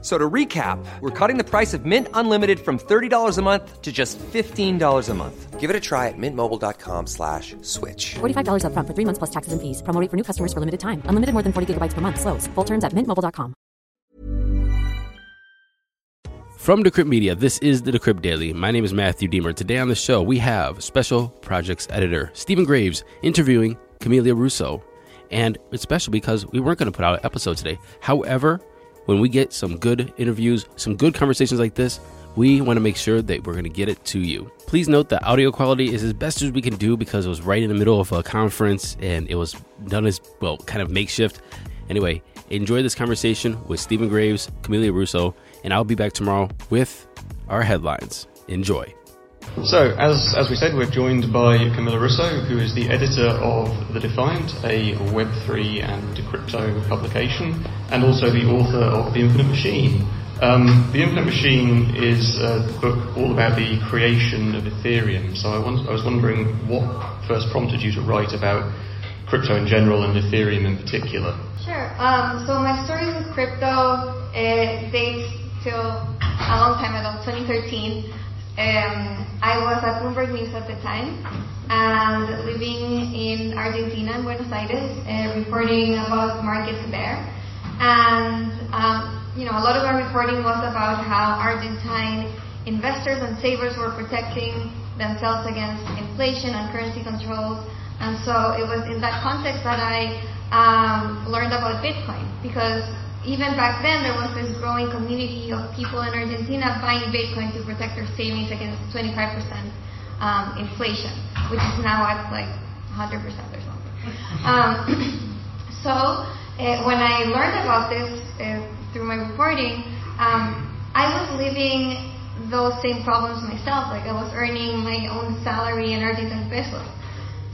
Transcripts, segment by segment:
So to recap, we're cutting the price of Mint Unlimited from $30 a month to just $15 a month. Give it a try at mintmobile.com slash switch. $45 up front for three months plus taxes and fees. Promo rate for new customers for limited time. Unlimited more than 40 gigabytes per month. Slows. Full terms at mintmobile.com. From Decrypt Media, this is the Decrypt Daily. My name is Matthew Diemer. Today on the show, we have special projects editor Stephen Graves interviewing Camila Russo. And it's special because we weren't going to put out an episode today. However, when we get some good interviews, some good conversations like this, we want to make sure that we're going to get it to you. Please note that audio quality is as best as we can do because it was right in the middle of a conference and it was done as, well, kind of makeshift. Anyway, enjoy this conversation with Stephen Graves, Camila Russo, and I'll be back tomorrow with our headlines. Enjoy. So, as, as we said, we're joined by Camila Russo, who is the editor of The Defiant, a Web3 and crypto publication, and also the author of The Infinite Machine. Um, the Infinite Machine is a book all about the creation of Ethereum. So, I, want, I was wondering what first prompted you to write about crypto in general and Ethereum in particular. Sure. Um, so, my story with crypto dates till a long time ago, 2013. Um, I was at Bloomberg News at the time and living in Argentina, in Buenos Aires, uh, reporting about markets there. And, um, you know, a lot of our reporting was about how Argentine investors and savers were protecting themselves against inflation and currency controls. And so it was in that context that I um, learned about Bitcoin because even back then, there was this growing community of people in Argentina buying Bitcoin to protect their savings against 25% um, inflation, which is now at like 100% or something. Um, so uh, when I learned about this uh, through my reporting, um, I was living those same problems myself. Like I was earning my own salary in Argentine pesos.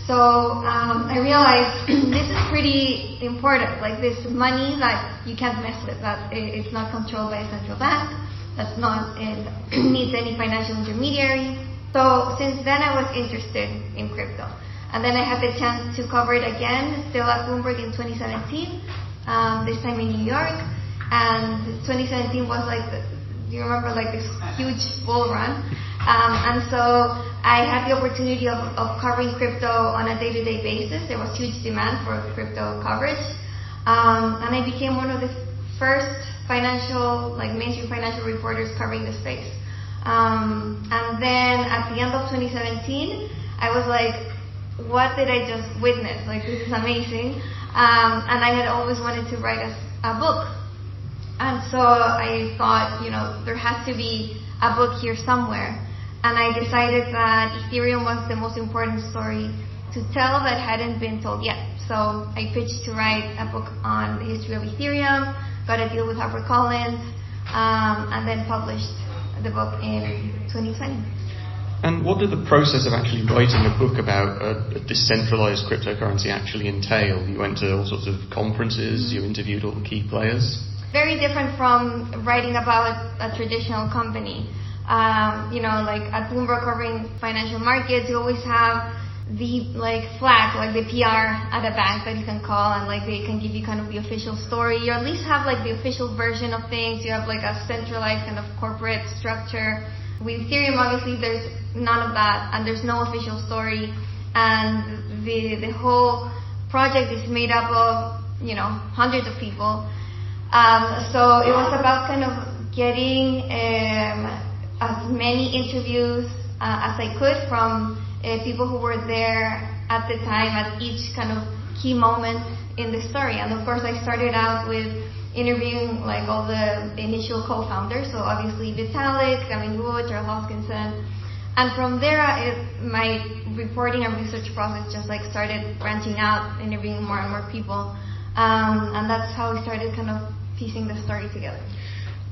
So um, I realized this is pretty important. Like this money that you can't mess with. That it's not controlled by a central bank. That's not it needs any financial intermediary. So since then I was interested in crypto, and then I had the chance to cover it again, still at Bloomberg in 2017. Um, this time in New York, and 2017 was like, the, you remember like this huge bull run? Um, and so I had the opportunity of, of covering crypto on a day-to-day basis. There was huge demand for crypto coverage. Um, and I became one of the first financial, like mainstream financial reporters covering the space. Um, and then at the end of 2017, I was like, what did I just witness? Like, this is amazing. Um, and I had always wanted to write a, a book. And so I thought, you know, there has to be a book here somewhere and I decided that Ethereum was the most important story to tell that hadn't been told yet. So I pitched to write a book on the history of Ethereum, got a deal with HarperCollins, um, and then published the book in 2020. And what did the process of actually writing a book about a, a, decentralized cryptocurrency actually entail? You went to all sorts of conferences, you interviewed all the key players. Very different from writing about a traditional company um, you know, like at Bloomberg covering financial markets, you always have the like flag, like the PR at a bank that you can call and like they can give you kind of the official story. You at least have like the official version of things. You have like a centralized kind of corporate structure. With Ethereum, obviously, there's none of that, and there's no official story, and the the whole project is made up of you know hundreds of people. Um, so it was about kind of getting um, as many interviews uh, as I could from uh, people who were there at the time at each kind of key moment in the story. And of course, I started out with interviewing like all the initial co-founders. So obviously Vitalik, Gavin Wood, Charles Hoskinson. And from there, it, my reporting and research process just like started branching out, interviewing more and more people. Um, and that's how we started kind of piecing the story together.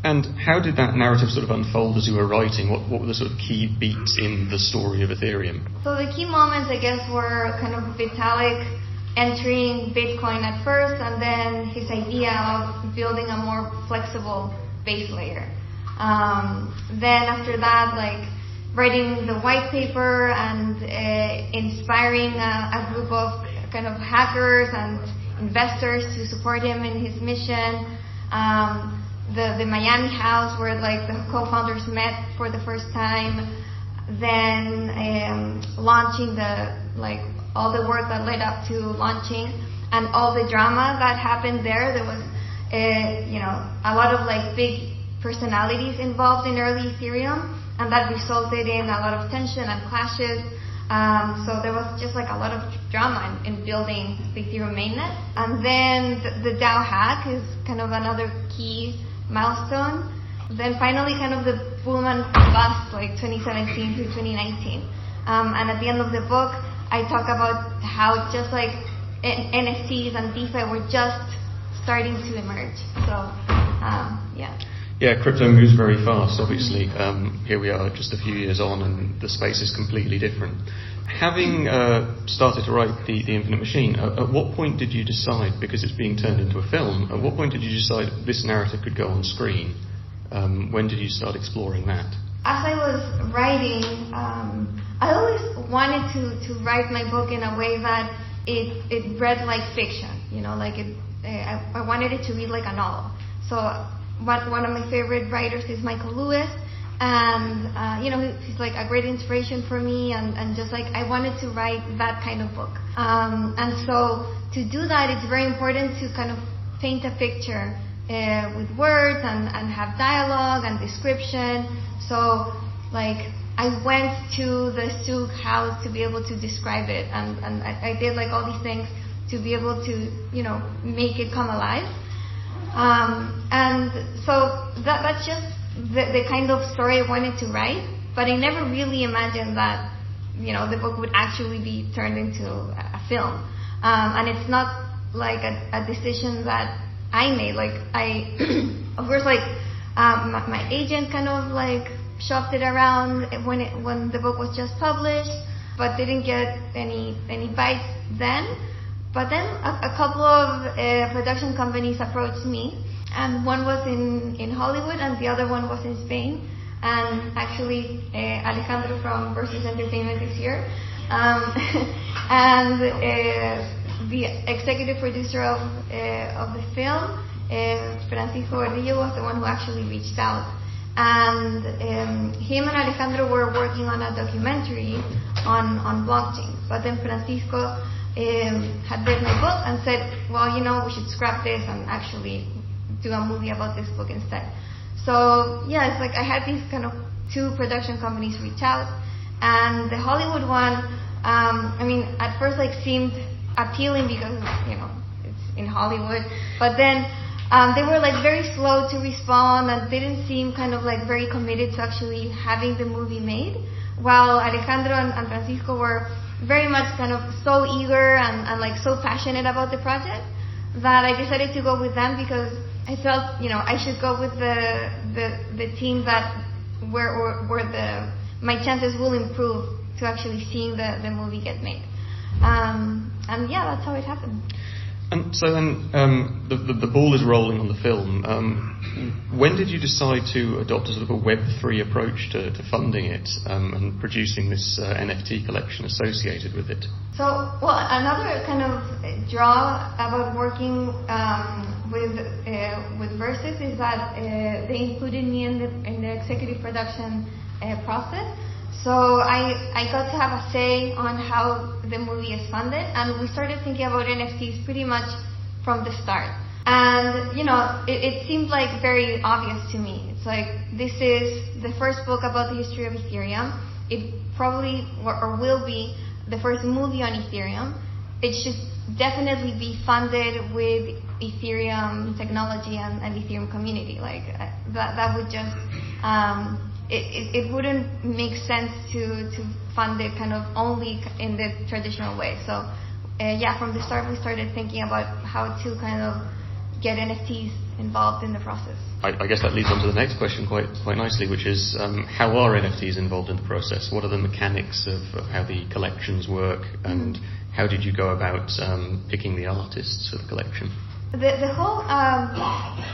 And how did that narrative sort of unfold as you were writing? What, what were the sort of key beats in the story of Ethereum? So the key moments, I guess, were kind of Vitalik entering Bitcoin at first, and then his idea of building a more flexible base layer. Um, then after that, like writing the white paper and uh, inspiring a, a, group of kind of hackers and investors to support him in his mission. Um, the, the Miami house where like the co-founders met for the first time. Then um, launching the like all the work that led up to launching and all the drama that happened there. There was, uh, you know, a lot of like big personalities involved in early Ethereum, and that resulted in a lot of tension and clashes. Um, so there was just like a lot of drama in, in building the Ethereum mainnet. And then the, the DAO hack is kind of another key milestone. Then finally, kind of the boom and bust, like 2017 to 2019. Um, and at the end of the book, I talk about how just like NFTs and DeFi were just starting to emerge. So, um, yeah. Yeah, crypto moves very fast, obviously. Um, here we are just a few years on, and the space is completely different. Having uh, started to write the, the Infinite Machine, at what point did you decide, because it's being turned into a film, at what point did you decide this narrative could go on screen? Um, when did you start exploring that? As I was writing, um, I always wanted to, to write my book in a way that it, it read like fiction, you know, like it, I, I wanted it to read like a novel. So one, one of my favorite writers is Michael Lewis, and uh, you know he's like a great inspiration for me, and, and just like I wanted to write that kind of book. Um, and so to do that, it's very important to kind of paint a picture uh, with words and, and have dialogue and description. So like I went to the Zug house to be able to describe it, and, and I, I, did like all these things to be able to, you know, make it come alive. Um, and so that, that's just the, the kind of story I wanted to write, but I never really imagined that, you know, the book would actually be turned into a film. Um, and it's not like a, a decision that I made. Like I, of course, like um, my, my agent kind of like shopped it around when it, when the book was just published, but didn't get any any bites then. But then a, a couple of uh, production companies approached me, and one was in in Hollywood, and the other one was in Spain. And actually, uh, Alejandro from Versus Entertainment is here, um, and uh, the executive producer of uh, of the film, uh, Francisco Gordillo, was the one who actually reached out and um, him and Alejandro were working on a documentary on, on blockchain. But then Francisco um, had read my book and said, well, you know, we should scrap this and actually do a movie about this book instead. So yeah, it's like I had these kind of two production companies reach out, and the Hollywood one, um, I mean, at first like seemed appealing because you know it's in Hollywood, but then um, they were like very slow to respond and didn't seem kind of like very committed to actually having the movie made. While Alejandro and, and Francisco were very much kind of so eager and, and like so passionate about the project that I decided to go with them because I felt, you know, I should go with the the, the team that where where the my chances will improve to actually seeing the, the movie get made. Um, and yeah, that's how it happened. And so then um, the, the, the, ball is rolling on the film. Um, when did you decide to adopt a sort of a Web3 approach to, to funding it um, and producing this uh, NFT collection associated with it? So, well, another kind of draw about working um, with uh, with Versus is that uh, they included me in the, in the executive production uh, process. So I, I got to have a say on how the movie is funded, and we started thinking about NFTs pretty much from the start. And, you know, it, it seemed like very obvious to me. It's like, this is the first book about the history of Ethereum. It probably, or, will be, the first movie on Ethereum. It should definitely be funded with Ethereum technology and, and Ethereum community. Like, uh, that, that would just, um, it, it, it wouldn't make sense to, to fund it kind of only in the traditional way. So, uh, yeah, from the start we started thinking about how to kind of get NFTs involved in the process. I, I, guess that leads on to the next question quite quite nicely, which is um, how are NFTs involved in the process? What are the mechanics of, of how the collections work, and mm-hmm. how did you go about um, picking the artists for the collection? The, the whole um,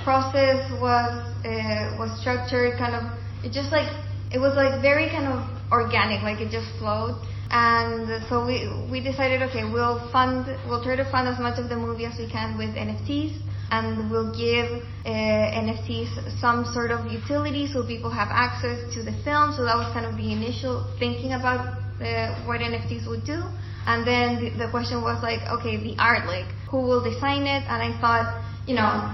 process was uh, was structured kind of it just like it was like very kind of organic, like it just flowed. And so we we decided, okay, we'll fund, we'll try to fund as much of the movie as we can with NFTs, and we'll give uh, NFTs some sort of utility so people have access to the film. So that was kind of the initial thinking about uh, what NFTs would do. And then the, the question was like, okay, the art, like who will design it? And I thought, you know,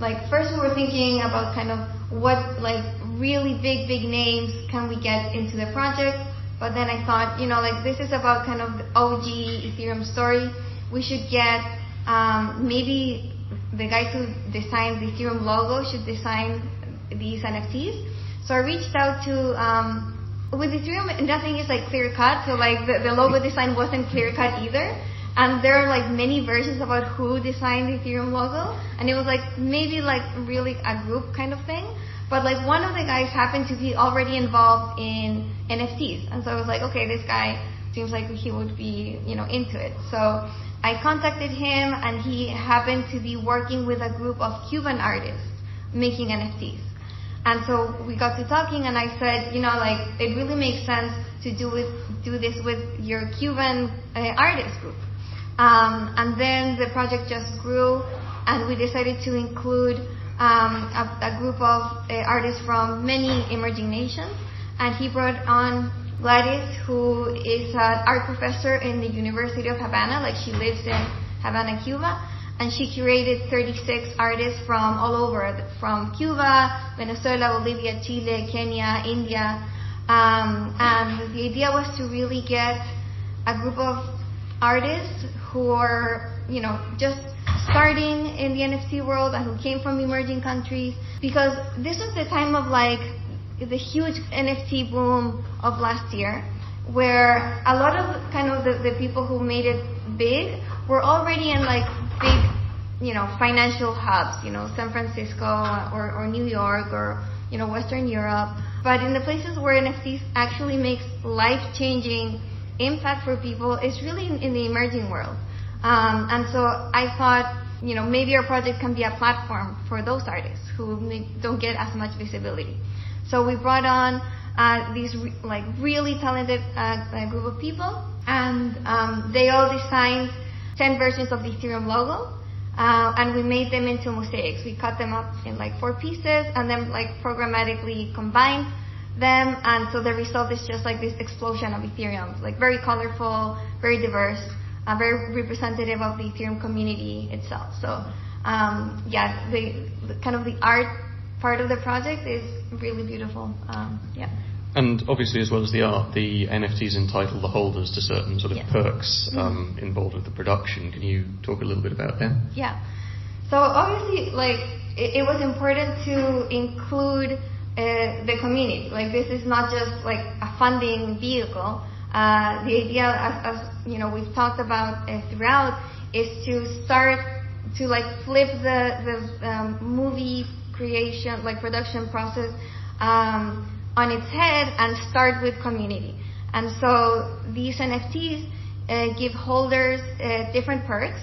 like first we were thinking about kind of what like really big, big names can we get into the project? But then I thought, you know, like this is about kind of the OG Ethereum story. We should get um, maybe the guys who designed the Ethereum logo should design these NFTs. So I reached out to um, with Ethereum, nothing is like clear cut. So like the, the logo design wasn't clear cut either. And there are like many versions about who designed the Ethereum logo, and it was like maybe like really a group kind of thing. But like one of the guys happened to be already involved in NFTs. And so I was like, okay, this guy seems like he would be, you know, into it. So I contacted him and he happened to be working with a group of Cuban artists making NFTs. And so we got to talking and I said, you know, like it really makes sense to do with, do this with your Cuban uh, artist group. Um, and then the project just grew and we decided to include um, a, a, group of uh, artists from many emerging nations, and he brought on Gladys, who is an art professor in the University of Havana, like she lives in Havana, Cuba, and she curated 36 artists from all over, from Cuba, Venezuela, Bolivia, Chile, Kenya, India, um, and the idea was to really get a group of artists who are, you know, just starting in the NFT world and who came from emerging countries because this was the time of like the huge NFT boom of last year where a lot of kind of the, the people who made it big were already in like big you know financial hubs you know San Francisco or, or New York or you know Western Europe. But in the places where NFTs actually makes life changing impact for people it's really in, in the emerging world um, and so I thought, you know, maybe our project can be a platform for those artists who don't get as much visibility. So we brought on uh, these re- like really talented uh, group of people, and um, they all designed 10 versions of the Ethereum logo. Uh, and we made them into mosaics. We cut them up in like four pieces and then like programmatically combined them. And so the result is just like this explosion of Ethereum, like very colorful, very diverse uh, very representative of the Ethereum community itself. So um, yeah, the, the, kind of the art part of the project is really beautiful. Um, yeah. And obviously, as well as the art, the NFTs entitle the holders to certain sort of yes. perks mm-hmm. um, mm-hmm. involved with the production. Can you talk a little bit about them? Yeah. So obviously, like it, it was important to include uh, the community. Like this is not just like a funding vehicle. Uh, the idea, as, as, you know, we've talked about uh, throughout, is to start to like flip the the um, movie creation, like production process, um, on its head and start with community. And so these NFTs uh, give holders uh, different perks.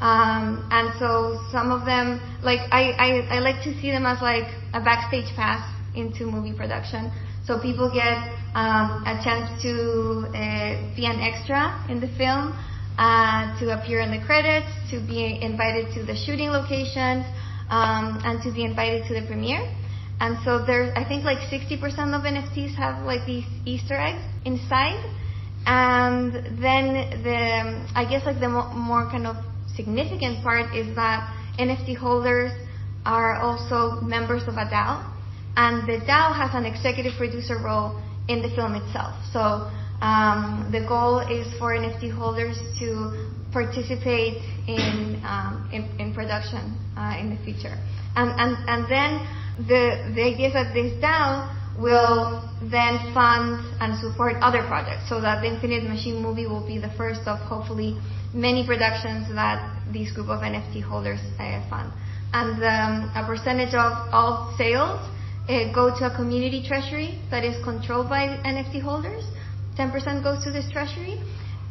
Um, and so some of them, like I, I, I like to see them as like a backstage pass into movie production. So people get um, a chance to uh, be an extra in the film, uh, to appear in the credits, to be invited to the shooting locations, um, and to be invited to the premiere. And so there's, I think like 60% of NFTs have like these Easter eggs inside. And then the, I guess like the mo- more kind of significant part is that NFT holders are also members of a DAO and the DAO has an executive producer role in the film itself. So um, the goal is for NFT holders to participate in um, in, in, production uh, in the future, and and and then the the idea is that this DAO will then fund and support other projects, so that the Infinite Machine movie will be the first of hopefully many productions that this group of NFT holders uh, fund. and um, a percentage of all sales uh, go to a community treasury that is controlled by NFT holders. 10% goes to this treasury,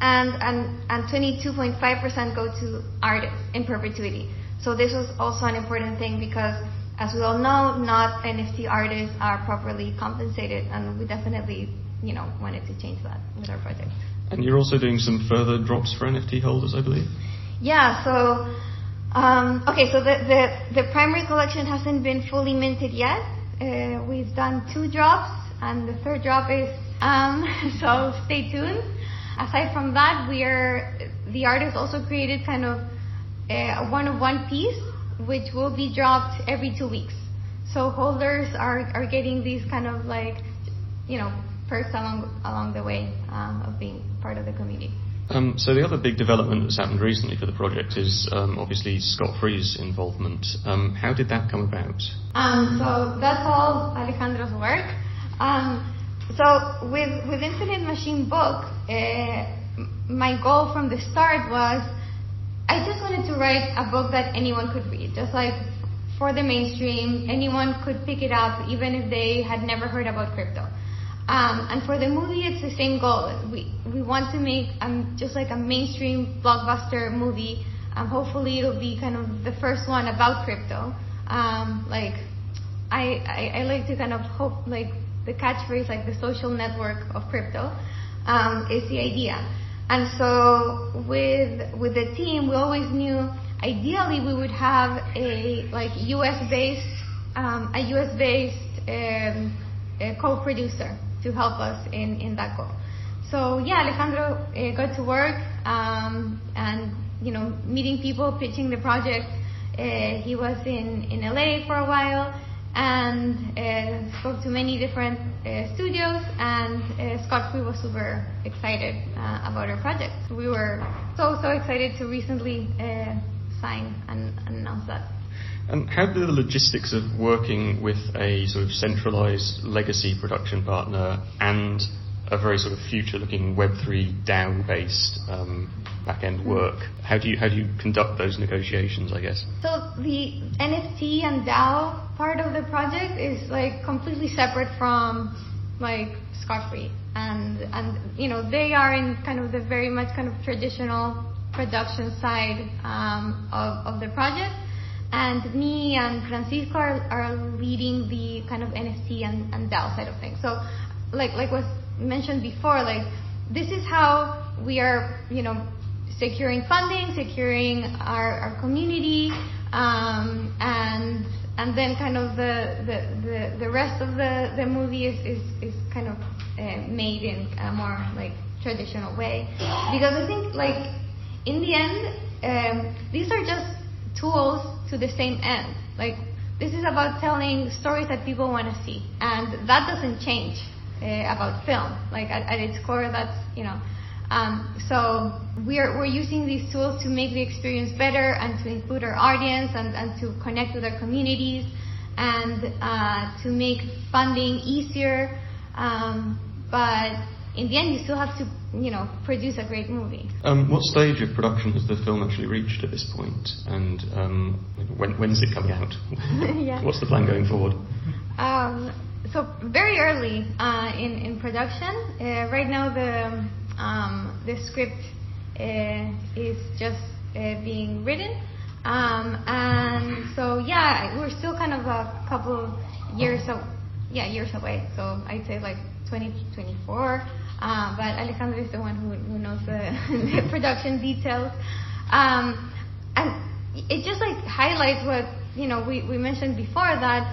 and and and 22.5% go to artists in perpetuity. So this was also an important thing because, as we all know, not NFT artists are properly compensated, and we definitely, you know, wanted to change that with our project. And you're also doing some further drops for NFT holders, I believe. Yeah. So, um, okay. So the, the the primary collection hasn't been fully minted yet. Uh, we've done two drops, and the third drop is um, so stay tuned. Aside from that, we are the artist also created kind of a one of one piece, which will be dropped every two weeks. So holders are are getting these kind of like, you know, perks along along the way um, of being part of the community. Um, so the other big development that's happened recently for the project is um, obviously Scott Free's involvement. Um, how did that come about? Um, so that's all Alejandro's work. Um, so with with Infinite Machine book, uh, my goal from the start was I just wanted to write a book that anyone could read, just like for the mainstream, anyone could pick it up even if they had never heard about crypto. Um, and for the movie, it's the same goal. We we want to make um, just like a mainstream blockbuster movie. Um, hopefully, it'll be kind of the first one about crypto. Um, like I, I I like to kind of hope like the catchphrase like the social network of crypto um, is the idea. And so with with the team, we always knew ideally we would have a like U.S. based um, a U.S. based co-producer to help us in, in that goal. So yeah, Alejandro uh, got to work um, and you know meeting people, pitching the project. Uh, he was in, in LA for a while and uh, spoke to many different studios. And Scott Free was super excited uh, about our project. We were so so excited to recently sign and, and announce that. And how do the logistics of working with a sort of centralized legacy production partner and a very sort of future-looking Web3 DAO-based um, back-end work. How do you how do you conduct those negotiations? I guess. So the NFT and DAO part of the project is like completely separate from like Scott Free, and and you know they are in kind of the very much kind of traditional production side um, of of the project and me and Francisco are, are leading the kind of NFT and, and DAO side of things. So, like like was mentioned before, like this is how we are, you know, securing funding, securing our, our community, um, and and then kind of the the, the, the rest of the, the movie is, is, is kind of uh, made in a more like traditional way because I think like in the end um, these are just tools to the same end. Like this is about telling stories that people want to see, and that doesn't change uh, about film. Like at, at, its core, that's you know. Um, so we're we're using these tools to make the experience better and to include our audience and, and to connect with our communities and uh, to make funding easier. Um, but in the end, you still have to, you know, produce a great movie. Um, what stage of production has the film actually reached at this point, and um, when, when's it coming out? yeah. What's the plan going forward? Um, so very early uh, in in production. Uh, right now, the um, the script uh, is just uh, being written, um, and so yeah, we're still kind of a couple years, so yeah, years away. So I'd say like 2024. Uh, but Alejandro is the one who, who knows the, the production details. Um, and it just like highlights what you know we, we mentioned before that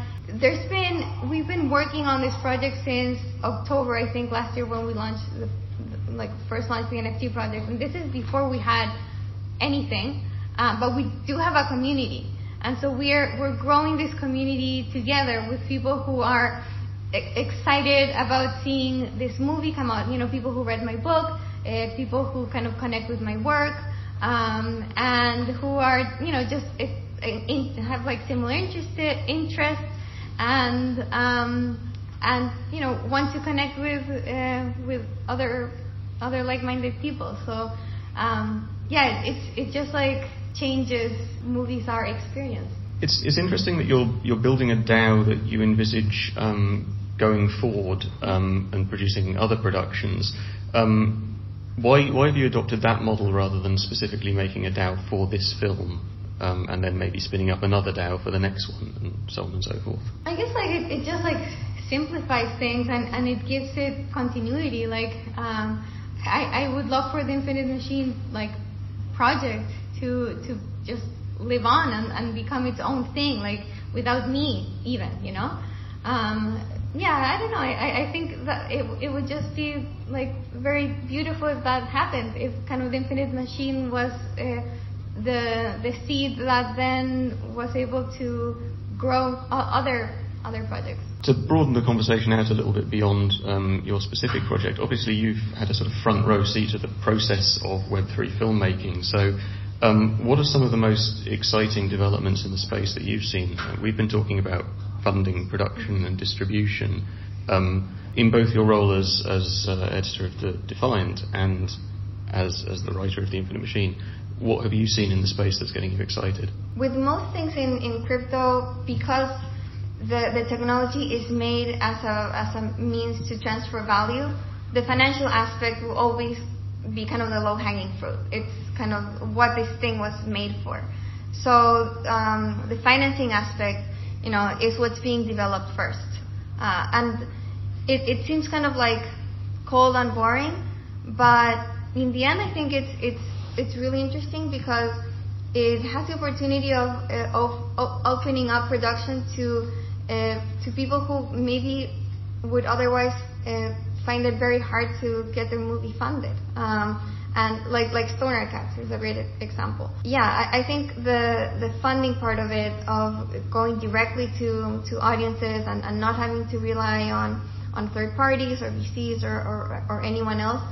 there's been we've been working on this project since October I think last year when we launched the, like first launched the NFT project and this is before we had anything uh, but we do have a community and so we're we're growing this community together with people who are excited about seeing this movie come out. You know, people who read my book, uh, people who kind of connect with my work, um, and who are, you know, just in, have like similar interest, interests, and um, and you know want to connect with uh, with other other like-minded people. So um, yeah, it's it just like changes movies our experience. It's, it's interesting that you're, you're building a DAO that you envisage um, going forward um, and producing other productions. Um, why, why have you adopted that model rather than specifically making a DAO for this film? Um, and then maybe spinning up another DAO for the next one, and so on and so forth. I guess like it, it just like simplifies things and, and it gives it continuity. Like um, I, I would love for the Infinite Machine like project to to just live on and, and become its own thing, like without me even, you know. Um, yeah, I don't know. I, I think that it, it would just be like very beautiful if that happened. If kind of the Infinite Machine was uh, the the seed that then was able to grow other other projects. To broaden the conversation out a little bit beyond um, your specific project, obviously you've had a sort of front row seat to the process of Web3 filmmaking. So, um, what are some of the most exciting developments in the space that you've seen? We've been talking about funding, production, and distribution. Um, in both your role as, as uh, editor of the Defiant and as, as the writer of the Infinite Machine, what have you seen in the space that's getting you excited? With most things in, in crypto, because the, the technology is made as a, as a means to transfer value, the financial aspect will always be kind of the low hanging fruit. It's kind of what this thing was made for. So um, the financing aspect, you know, is what's being developed first. Uh, and it, it seems kind of like cold and boring, but in the end, I think it's it's it's really interesting because it has the opportunity of, uh, of, opening up production to uh, to people who maybe would otherwise uh, find it very hard to get their movie funded. Um, and like like Stoner Cats is a great example. Yeah, I, I think the the funding part of it, of going directly to to audiences and, and not having to rely on on third parties or VCs or or, or anyone else,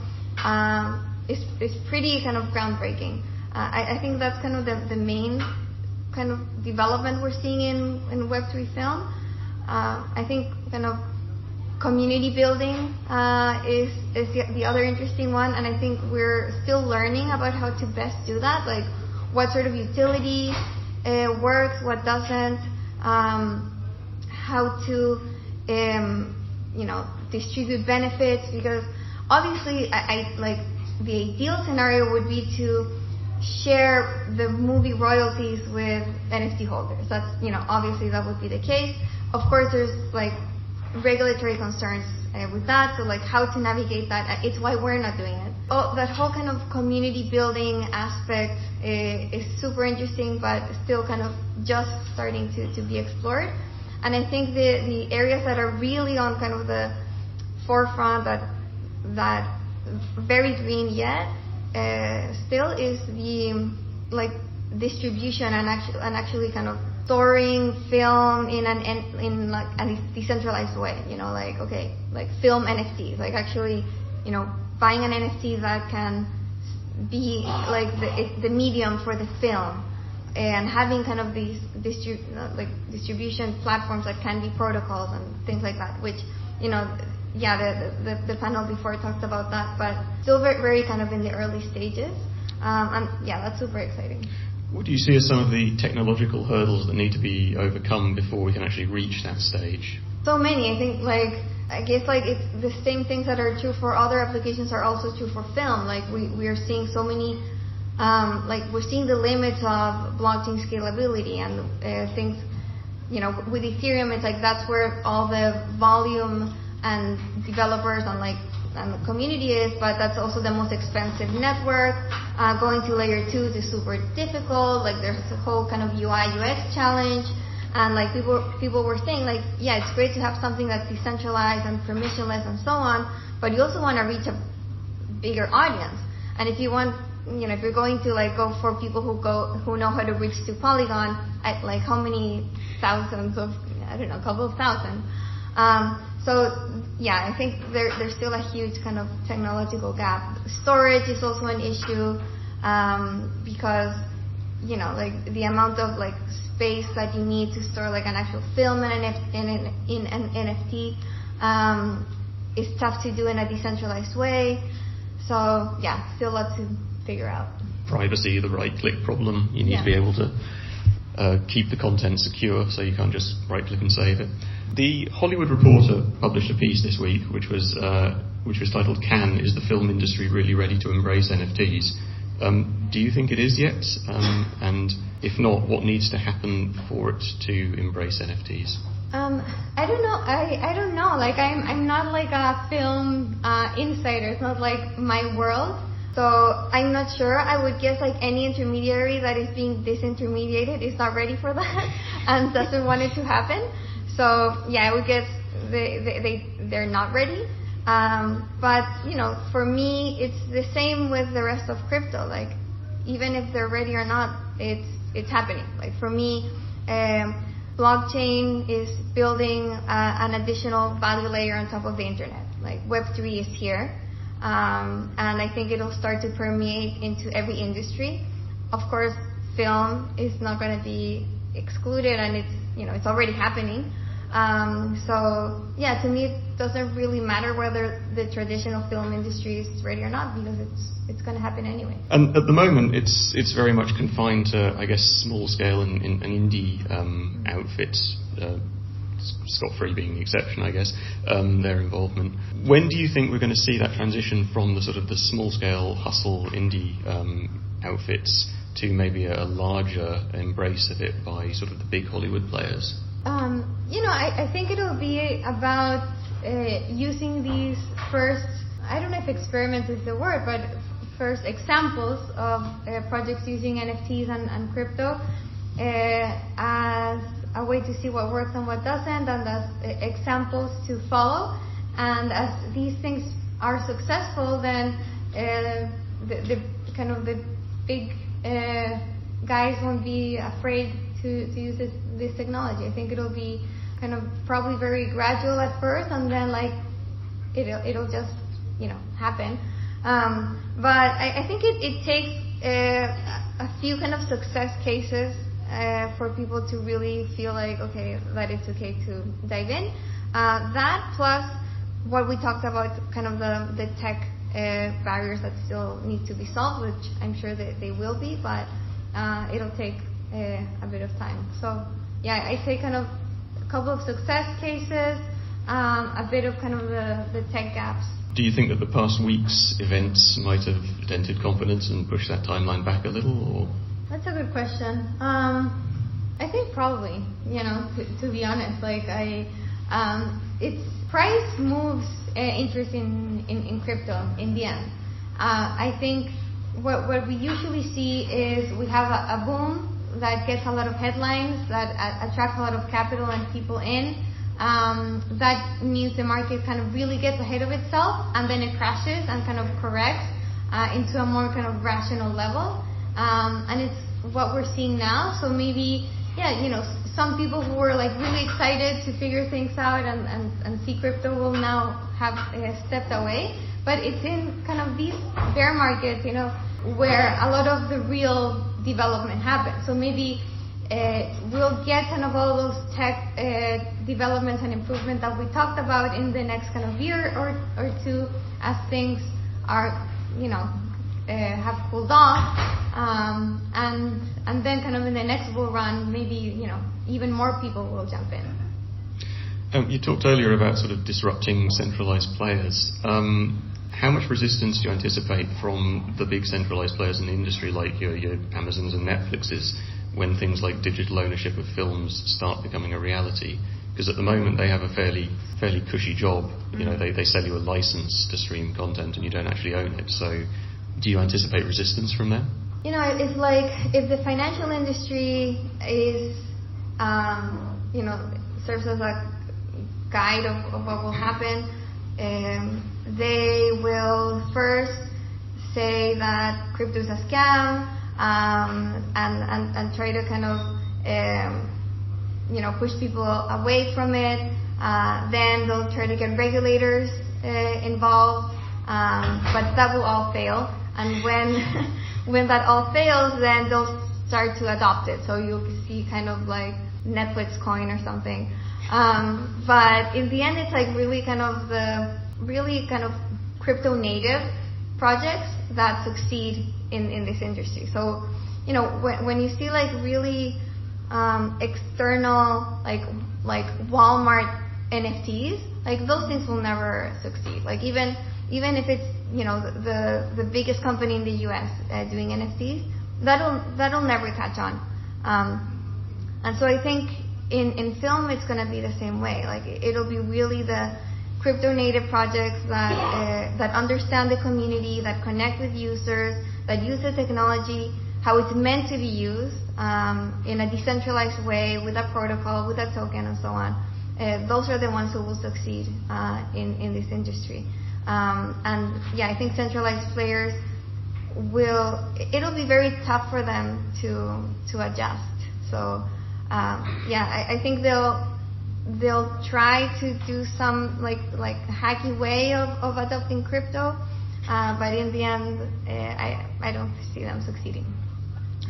um, is is pretty kind of groundbreaking. Uh, I, I think that's kind of the the main kind of development we're seeing in in Web3 film. Uh, I think kind of community building uh, is is the, the, other interesting one, and I think we're still learning about how to best do that. Like what sort of utility uh, works, what doesn't, um, how to um, you know distribute benefits because obviously I, I like the ideal scenario would be to share the movie royalties with NFT holders. That's you know obviously that would be the case. Of course, there's like regulatory concerns uh, with that, so like how to navigate that. Uh, it's why we're not doing it. Oh, that whole kind of community building aspect uh, is super interesting, but still kind of just starting to, to be explored. And I think the, the areas that are really on kind of the forefront that that very green yet uh, still is the like distribution and actually and actually kind of storing film in an in, like a decentralized way. You know, like okay, like film NFTs, like actually, you know, buying an NFT that can be like the the medium for the film, and having kind of these distrib- like distribution platforms that can be protocols and things like that, which you know. Yeah, the, the, the panel before talked about that, but still very, very kind of in the early stages. Um, and yeah, that's super exciting. What do you see as some of the technological hurdles that need to be overcome before we can actually reach that stage? So many. I think like I guess like it's the same things that are true for other applications are also true for film. Like we, we are seeing so many um, like we're seeing the limits of blockchain scalability and uh, things you know with ethereum it's like that's where all the volume and developers and like and the community is, but that's also the most expensive network. Uh, going to layer two is super difficult. Like there's a whole kind of UI UX challenge. And like people people were saying like, yeah, it's great to have something that's decentralized and permissionless and so on, but you also want to reach a bigger audience. And if you want you know, if you're going to like go for people who go who know how to reach to Polygon, at like how many thousands of I don't know, a couple of thousand. Um, so yeah, I think there, there's still a huge kind of technological gap. Storage is also an issue um, because you know like the amount of like space that you need to store like an actual film in an, in an, in an NFT um, is tough to do in a decentralized way. So yeah, still lots to figure out. Privacy, the right click problem. You need yeah. to be able to uh, keep the content secure, so you can't just right click and save it. The Hollywood Reporter published a piece this week, which was uh, which was titled "Can is the film industry really ready to embrace NFTs?" Um, do you think it is yet? Um, and if not, what needs to happen for it to embrace NFTs? Um, I don't know. I, I don't know. Like I'm I'm not like a film uh, insider. It's not like my world. So I'm not sure. I would guess like any intermediary that is being disintermediated is not ready for that and doesn't want it to happen. So yeah, I would guess they they, they they're not ready. Um, but you know, for me, it's the same with the rest of crypto. Like even if they're ready or not, it's it's happening. Like for me, um, blockchain is building uh, an additional value layer on top of the internet. Like Web3 is here. Um, and I think it'll start to permeate into every industry. Of course, film is not going to be excluded, and it's you know it's already happening. Um, so yeah, to me it doesn't really matter whether the traditional film industry is ready or not because it's it's going to happen anyway. And at the moment, it's it's very much confined to I guess small scale and, and, indie um, outfits. Uh, Scott Free being the exception, I guess, um, their involvement. When do you think we're going to see that transition from the sort of the small scale hustle indie um, outfits to maybe a, larger embrace of it by sort of the big Hollywood players? Um, you know, I, I, think it'll be about uh, using these first, I don't know if experiments is the word, but first examples of uh, projects using NFTs and, and crypto uh, as a way to see what works and what doesn't, and as examples to follow. And as these things are successful, then uh, the, the, kind of the big uh, guys won't be afraid to, to use this, this technology. I think it'll be kind of probably very gradual at first, and then like it'll it'll just you know happen. Um, but I, I think it, it takes uh, a few kind of success cases uh, for people to really feel like, okay, that it's okay to dive in. Uh, that plus what we talked about, kind of the, the tech uh, barriers that still need to be solved, which I'm sure that they will be, but uh, it'll take uh, a bit of time. So yeah, I say kind of a couple of success cases, um, a bit of kind of the, the tech gaps. Do you think that the past week's events might have dented confidence and pushed that timeline back a little, or? That's a good question. Um, I think probably, you know, to, to be honest, like I, um, it's price moves uh, interest in, in, in, crypto in the end. Uh, I think what, what we usually see is we have a, a boom that gets a lot of headlines, that a- attracts a lot of capital and people in. Um, that means the market kind of really gets ahead of itself and then it crashes and kind of corrects uh, into a more kind of rational level. Um, and it's what we're seeing now. So maybe, yeah, you know, some people who were like really excited to figure things out and, and, and see crypto will now have uh, stepped away. But it's in kind of these bear markets, you know, where a lot of the real development happens. So maybe uh, we'll get kind of all those tech uh, developments and improvement that we talked about in the next kind of year or, or two as things are, you know, uh, have cooled off, um, and and then kind of in the next bull run, maybe you know even more people will jump in. Um, you talked earlier about sort of disrupting centralized players. Um, how much resistance do you anticipate from the big centralized players in the industry, like your, your Amazons and Netflixes, when things like digital ownership of films start becoming a reality? Because at the moment they have a fairly fairly cushy job. You know, mm-hmm. they, they sell you a license to stream content and you don't actually own it. So do you anticipate resistance from them? You know, it's like if the financial industry is, um, you know, serves as a guide of, of what will happen, um, they will first say that crypto is a scam um, and, and, and try to kind of, um, you know, push people away from it. Uh, then they'll try to get regulators uh, involved, um, but that will all fail. And when when that all fails, then they'll start to adopt it. So you'll see kind of like Netflix coin or something. Um, but in the end, it's like really kind of the really kind of crypto native projects that succeed in, in this industry. So, you know, when, when you see like really um, external like like Walmart NFTs, like those things will never succeed. Like even even if it's you know the the biggest company in the U.S. Uh, doing NFTs, that'll that'll never catch on. Um, and so I think in in film it's going to be the same way. Like it'll be really the crypto native projects that uh, that understand the community, that connect with users, that use the technology how it's meant to be used um, in a decentralized way with a protocol, with a token, and so on. Uh, those are the ones who will succeed uh, in in this industry. Um, and yeah, I think centralized players will. It'll be very tough for them to to adjust. So um, yeah, I, I think they'll they'll try to do some like like hacky way of, of adopting crypto, uh, but in the end, uh, I I don't see them succeeding.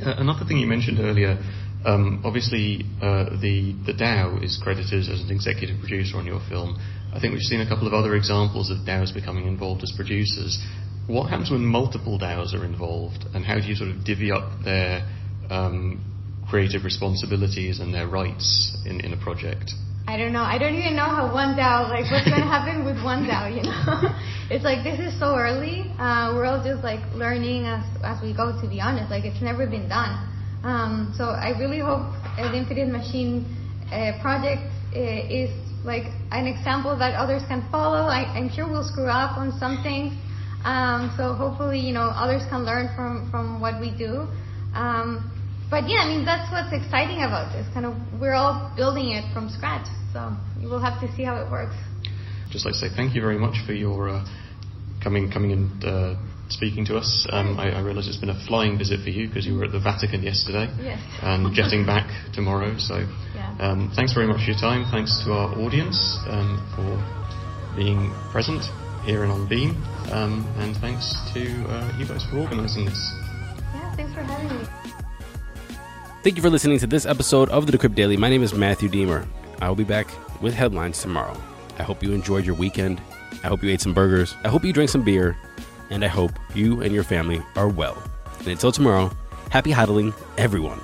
Uh, another thing you mentioned earlier, um, obviously uh, the the DAO is credited as an executive producer on your film. I think we've seen a couple of other examples of DAOs becoming involved as producers. What happens when multiple DAOs are involved, and how do you sort of divvy up their um, creative responsibilities and their rights in, in a project? I don't know. I don't even know how one DAO, like what's going to happen with one DAO, you know? it's like this is so early. Uh, we're all just like learning as, as we go, to be honest. Like it's never been done. Um, so I really hope an Infinite Machine uh, project uh, is like an example that others can follow. I, am sure we'll screw up on some things. Um, so hopefully, you know, others can learn from, from what we do. Um, but yeah, I mean that's what's exciting about this. Kind of, we're all building it from scratch, so you will have to see how it works. Just like to say thank you very much for your uh, coming coming and uh, speaking to us. Um, I, I realise it's been a flying visit for you because you were at the Vatican yesterday yes. and jetting back tomorrow. So yeah. um, thanks very much for your time. Thanks to our audience um, for being present here and on Beam, um, and thanks to uh, you guys for organising this. Yeah, thanks for having me. Thank you for listening to this episode of the Decrypt Daily. My name is Matthew Diemer. I will be back with headlines tomorrow. I hope you enjoyed your weekend. I hope you ate some burgers. I hope you drank some beer. And I hope you and your family are well. And until tomorrow, happy hodling, everyone.